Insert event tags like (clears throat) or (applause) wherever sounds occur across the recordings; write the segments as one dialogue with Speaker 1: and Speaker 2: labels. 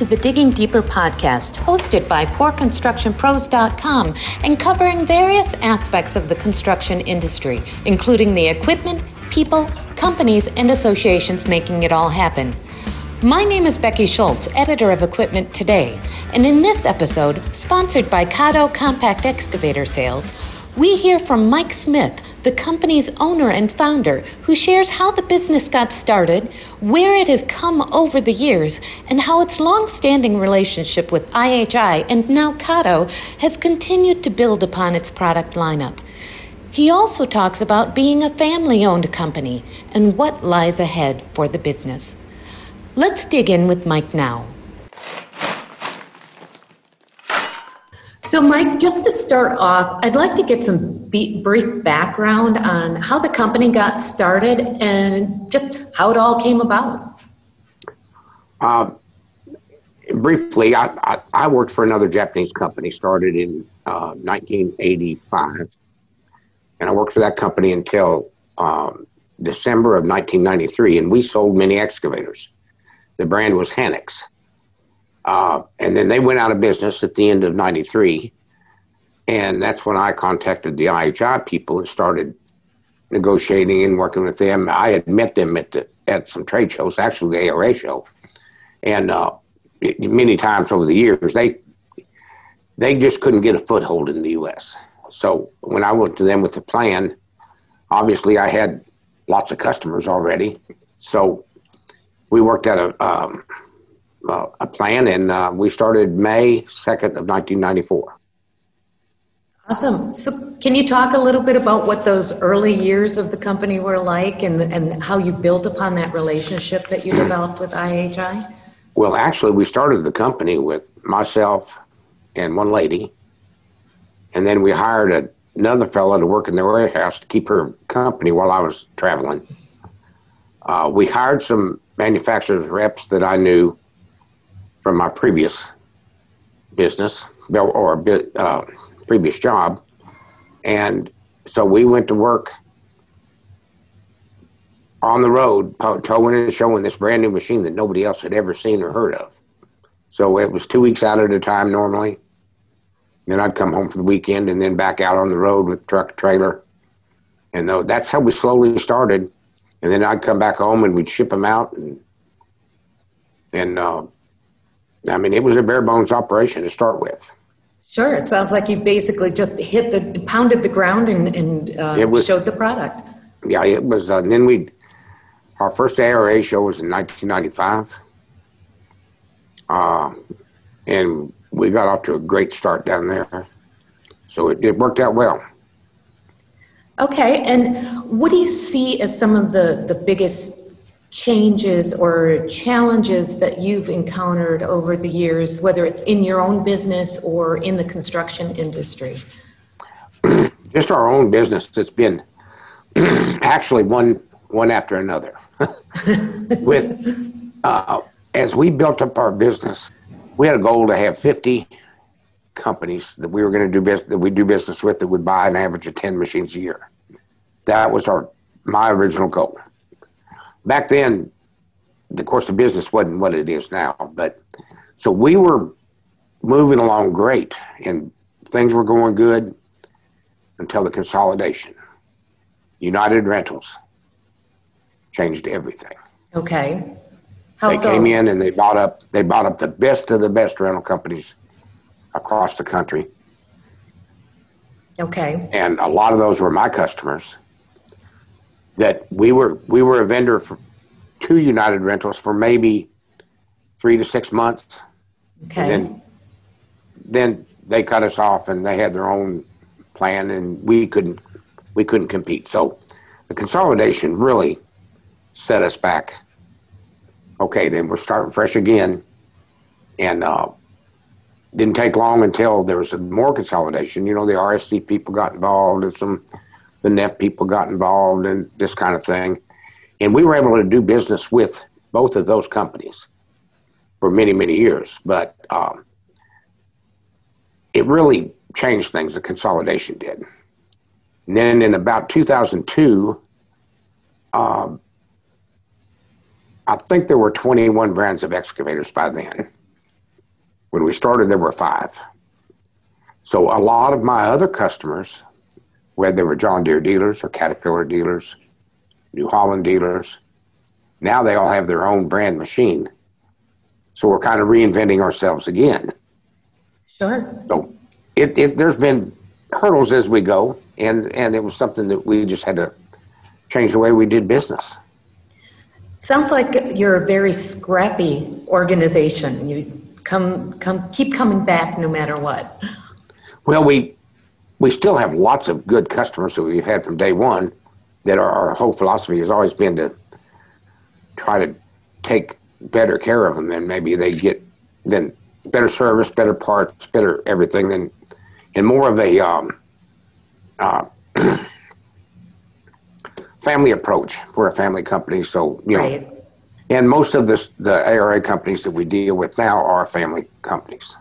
Speaker 1: to the Digging Deeper podcast, hosted by ForConstructionPros.com and covering various aspects of the construction industry, including the equipment, people, companies, and associations making it all happen. My name is Becky Schultz, editor of Equipment Today, and in this episode, sponsored by Kato Compact Excavator Sales, we hear from Mike Smith, the company's owner and founder, who shares how the business got started, where it has come over the years, and how its long standing relationship with IHI and now Kato has continued to build upon its product lineup. He also talks about being a family owned company and what lies ahead for the business. Let's dig in with Mike now. So, Mike, just to start off, I'd like to get some brief background on how the company got started and just how it all came about.
Speaker 2: Uh, briefly, I, I, I, worked for another Japanese company, started in uh, 1985. And I worked for that company until um, December of 1993, and we sold mini excavators. The brand was Hanix. Uh, and then they went out of business at the end of 93. And that's when I contacted the IHI people and started negotiating and working with them. I had met them at, the, at some trade shows, actually the ARA show. And uh, many times over the years, they, they just couldn't get a foothold in the U.S. So when I went to them with the plan, obviously I had lots of customers already. So we worked out a, um, uh, a plan, and uh, we started May 2nd of 1994.
Speaker 1: Awesome. So, can you talk a little bit about what those early years of the company were like and, and how you built upon that relationship that you developed with IHI?
Speaker 2: Well, actually, we started the company with myself and one lady, and then we hired a, another fellow to work in the warehouse to keep her company while I was traveling. Uh, we hired some manufacturers reps that I knew from my previous business or uh, previous job. And so we went to work on the road, towing and showing this brand new machine that nobody else had ever seen or heard of. So it was two weeks out at a time normally. Then I'd come home for the weekend and then back out on the road with truck trailer. And though that's how we slowly started. And then I'd come back home and we'd ship them out and and uh, I mean, it was a bare bones operation to start with.
Speaker 1: Sure, it sounds like you basically just hit the pounded the ground and, and uh, was, showed the product.
Speaker 2: Yeah, it was. Uh, and then we, our first ARA show was in 1995, uh, and we got off to a great start down there. So it, it worked out well.
Speaker 1: Okay, and what do you see as some of the, the biggest changes or challenges that you've encountered over the years, whether it's in your own business or in the construction industry? (clears throat)
Speaker 2: Just our own business. It's been (clears throat) actually one one after another. (laughs) With uh, as we built up our business, we had a goal to have fifty companies that we were going to do business that we do business with that would buy an average of ten machines a year. That was our my original goal back then, of course, the business wasn't what it is now. But so we were moving along great, and things were going good until the consolidation. United Rentals changed everything.
Speaker 1: Okay.
Speaker 2: How they so? came in and they bought up they bought up the best of the best rental companies across the country.
Speaker 1: Okay.
Speaker 2: And a lot of those were my customers that we were we were a vendor for two United Rentals for maybe three to six months.
Speaker 1: Okay.
Speaker 2: And then then they cut us off and they had their own plan and we couldn't we couldn't compete. So the consolidation really set us back. Okay, then we're starting fresh again. And uh, didn't take long until there was more consolidation. You know, the RSC people got involved and some the NEP people got involved and this kind of thing. And we were able to do business with both of those companies for many, many years. But um, it really changed things, the consolidation did. And then in about 2002, um, I think there were 21 brands of excavators by then. When we started, there were five. So a lot of my other customers, whether they were John Deere dealers or Caterpillar dealers, New Holland dealers, now they all have their own brand machine. So we're kind of reinventing ourselves again.
Speaker 1: Sure.
Speaker 2: So it, it there's been hurdles as we go, and and it was something that we just had to change the way we did business.
Speaker 1: Sounds like you're a very scrappy organization. You come come keep coming back no matter what.
Speaker 2: Well, we we still have lots of good customers that we've had from day one. That our, our whole philosophy has always been to try to take better care of them, and maybe they get then better service, better parts, better everything, than and more of a um, uh, (clears throat) family approach. We're a family company, so you know.
Speaker 1: Right.
Speaker 2: And most of this, the ARA companies that we deal with now are family companies.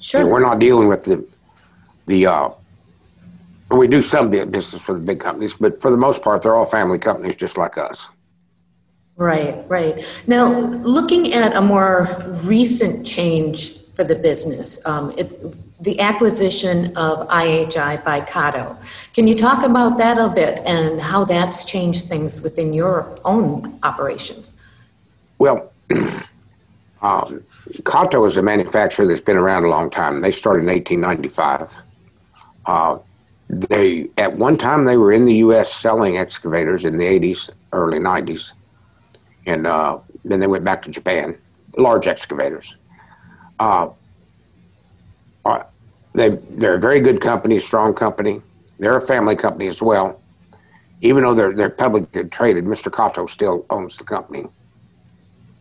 Speaker 1: Sure.
Speaker 2: So we're not dealing with the the. Uh, we do some business with the big companies, but for the most part, they're all family companies, just like us.
Speaker 1: Right, right. Now, looking at a more recent change for the business, um, it, the acquisition of IHI by Kato. Can you talk about that a bit and how that's changed things within your own operations?
Speaker 2: Well, (clears throat) um, Kato is a manufacturer that's been around a long time. They started in 1895. Uh, they at one time they were in the U.S. selling excavators in the 80s, early 90s, and uh, then they went back to Japan, large excavators. Uh, uh, they they're a very good company, strong company. They're a family company as well. Even though they're they're publicly traded, Mr. Kato still owns the company,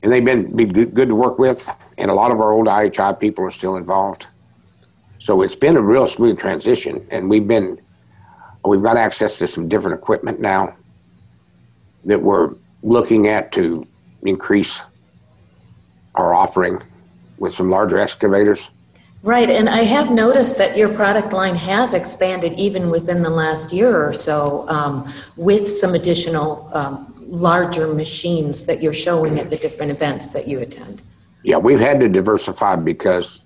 Speaker 2: and they've been be good, good to work with. And a lot of our old IHI people are still involved. So it's been a real smooth transition, and we've been we've got access to some different equipment now that we're looking at to increase our offering with some larger excavators.
Speaker 1: Right, and I have noticed that your product line has expanded even within the last year or so um, with some additional um, larger machines that you're showing at the different events that you attend.
Speaker 2: Yeah, we've had to diversify because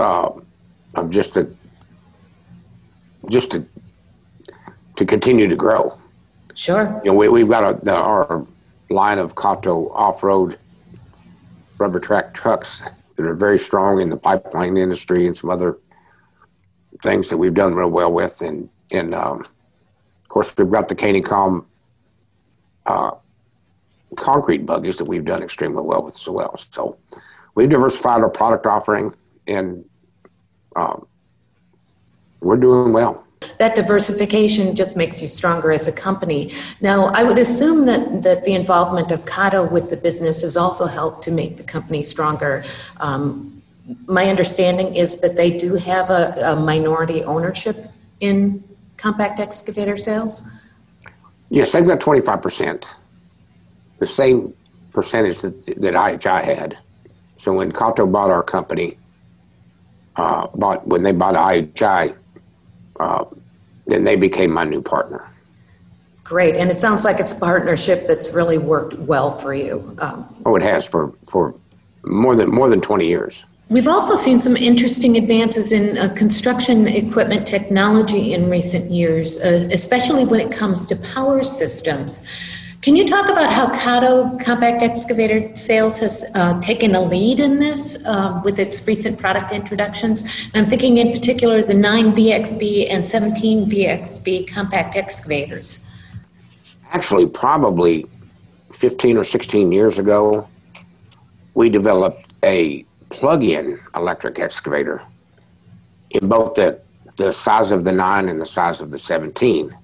Speaker 2: uh, of just to just to to continue to grow.
Speaker 1: Sure.
Speaker 2: You know, we, we've got a, the, our line of Kato off-road rubber track trucks that are very strong in the pipeline industry and some other things that we've done real well with. And, and um, of course, we've got the Canycom uh, concrete buggies that we've done extremely well with as well. So we've diversified our product offering and um, we're doing well.
Speaker 1: That diversification just makes you stronger as a company. Now, I would assume that, that the involvement of Kato with the business has also helped to make the company stronger. Um, my understanding is that they do have a, a minority ownership in compact excavator sales.
Speaker 2: Yes, they've got 25%, the same percentage that, that IHI had. So when Kato bought our company, uh, bought when they bought IHI, uh, then they became my new partner.
Speaker 1: Great, and it sounds like it's a partnership that's really worked well for you. Um,
Speaker 2: oh, it has for for more than more than 20 years.
Speaker 1: We've also seen some interesting advances in uh, construction equipment technology in recent years, uh, especially when it comes to power systems. Can you talk about how Kato compact excavator sales has uh, taken a lead in this uh, with its recent product introductions? I'm thinking in particular the 9 VXB and 17 VXB compact excavators.
Speaker 2: Actually, probably 15 or 16 years ago, we developed a plug-in electric excavator in both the, the size of the 9 and the size of the 17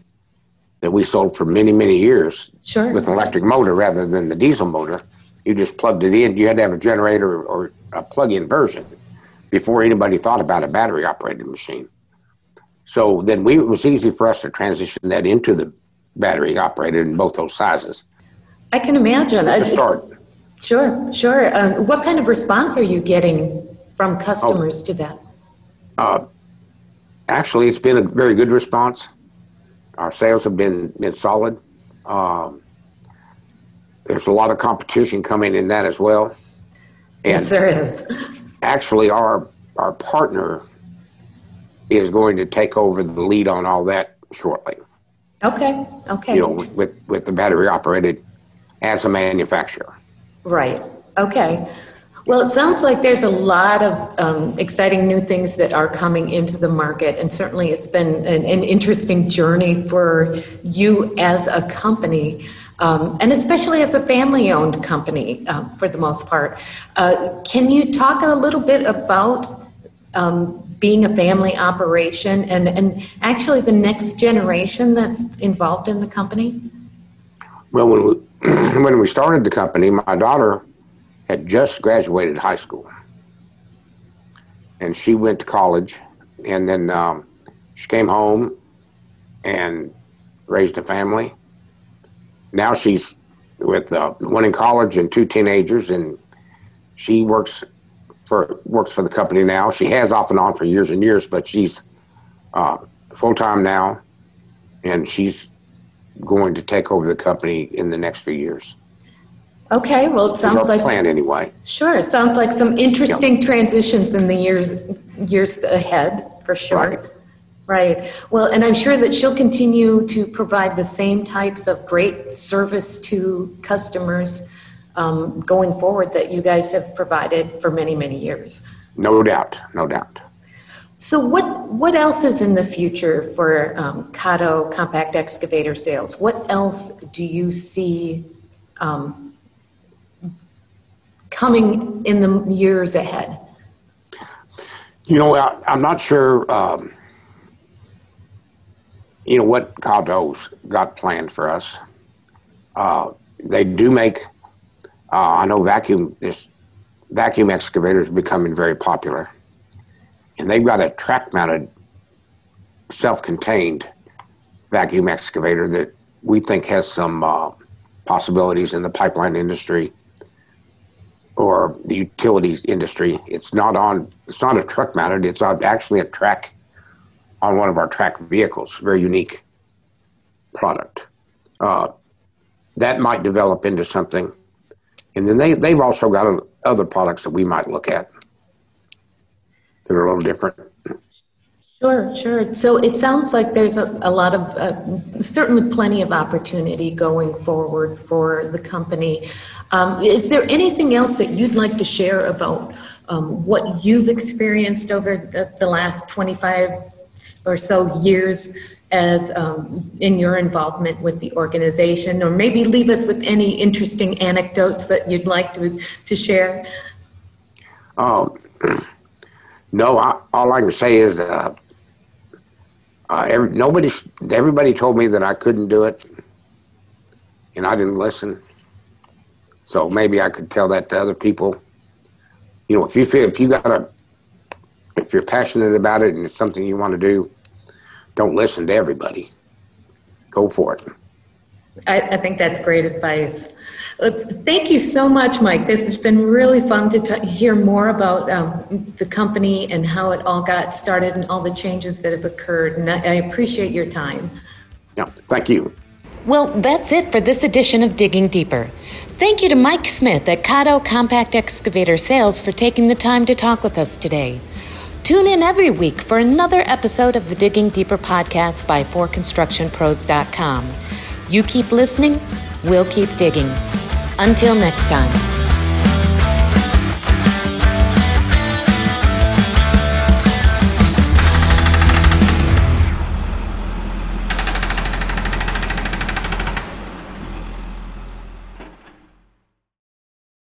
Speaker 2: that we sold for many, many years
Speaker 1: sure.
Speaker 2: with an electric motor rather than the diesel motor. You just plugged it in. You had to have a generator or a plug-in version before anybody thought about a battery operated machine. So then we, it was easy for us to transition that into the battery operated in both those sizes.
Speaker 1: I can imagine.
Speaker 2: Start.
Speaker 1: Sure, sure. Um, what kind of response are you getting from customers oh, to that?
Speaker 2: Uh, actually, it's been a very good response. Our sales have been, been solid. Um, there's a lot of competition coming in that as well.
Speaker 1: And, yes, there is. (laughs)
Speaker 2: actually, our our partner is going to take over the lead on all that shortly.
Speaker 1: Okay. Okay.
Speaker 2: You know, with with the battery operated as a manufacturer.
Speaker 1: Right. Okay. Well, it sounds like there's a lot of um, exciting new things that are coming into the market, and certainly it's been an, an interesting journey for you as a company, um, and especially as a family owned company um, for the most part. Uh, can you talk a little bit about um, being a family operation and, and actually the next generation that's involved in the company?
Speaker 2: Well, when we, (clears throat) when we started the company, my daughter had just graduated high school. And she went to college. And then um, she came home and raised a family. Now she's with uh, one in college and two teenagers, and she works for works for the company now. She has off and on for years and years, but she's uh, full time now, and she's going to take over the company in the next few years.
Speaker 1: Okay, well, it sounds like
Speaker 2: plan anyway.
Speaker 1: Sure, it sounds like some interesting transitions in the years years ahead for sure.
Speaker 2: Right.
Speaker 1: Right. Well, and I'm sure that she'll continue to provide the same types of great service to customers um, going forward that you guys have provided for many, many years.
Speaker 2: No doubt, no doubt.
Speaker 1: So, what what else is in the future for um, Kato compact excavator sales? What else do you see um, coming in the years ahead?
Speaker 2: You know, I, am not sure. Um, you know what Kato's got planned for us. Uh, they do make uh, I know vacuum this vacuum excavators becoming very popular, and they've got a track-mounted, self-contained vacuum excavator that we think has some uh, possibilities in the pipeline industry or the utilities industry. It's not on. It's not a truck mounted. It's on, actually a track on one of our track vehicles. Very unique product. Uh, that might develop into something and then they, they've also got other products that we might look at that are a little different.
Speaker 1: Sure, sure. So it sounds like there's a, a lot of, uh, certainly plenty of opportunity going forward for the company. Um, is there anything else that you'd like to share about um, what you've experienced over the, the last 25 or so years as um, in your involvement with the organization, or maybe leave us with any interesting anecdotes that you'd like to to share.
Speaker 2: Oh, (clears throat) no. I, all I can say is, uh, uh, every, nobody, everybody told me that I couldn't do it, and I didn't listen. So maybe I could tell that to other people. You know, if you feel if you got a, if you're passionate about it and it's something you want to do don't listen to everybody. Go for it.
Speaker 1: I, I think that's great advice. Uh, thank you so much, Mike. This has been really fun to t- hear more about um, the company and how it all got started and all the changes that have occurred. And I, I appreciate your time.
Speaker 2: Yeah, thank you.
Speaker 1: Well, that's it for this edition of Digging Deeper. Thank you to Mike Smith at Kato Compact Excavator Sales for taking the time to talk with us today. Tune in every week for another episode of the Digging Deeper podcast by ForConstructionPros.com. You keep listening, we'll keep digging. Until next time.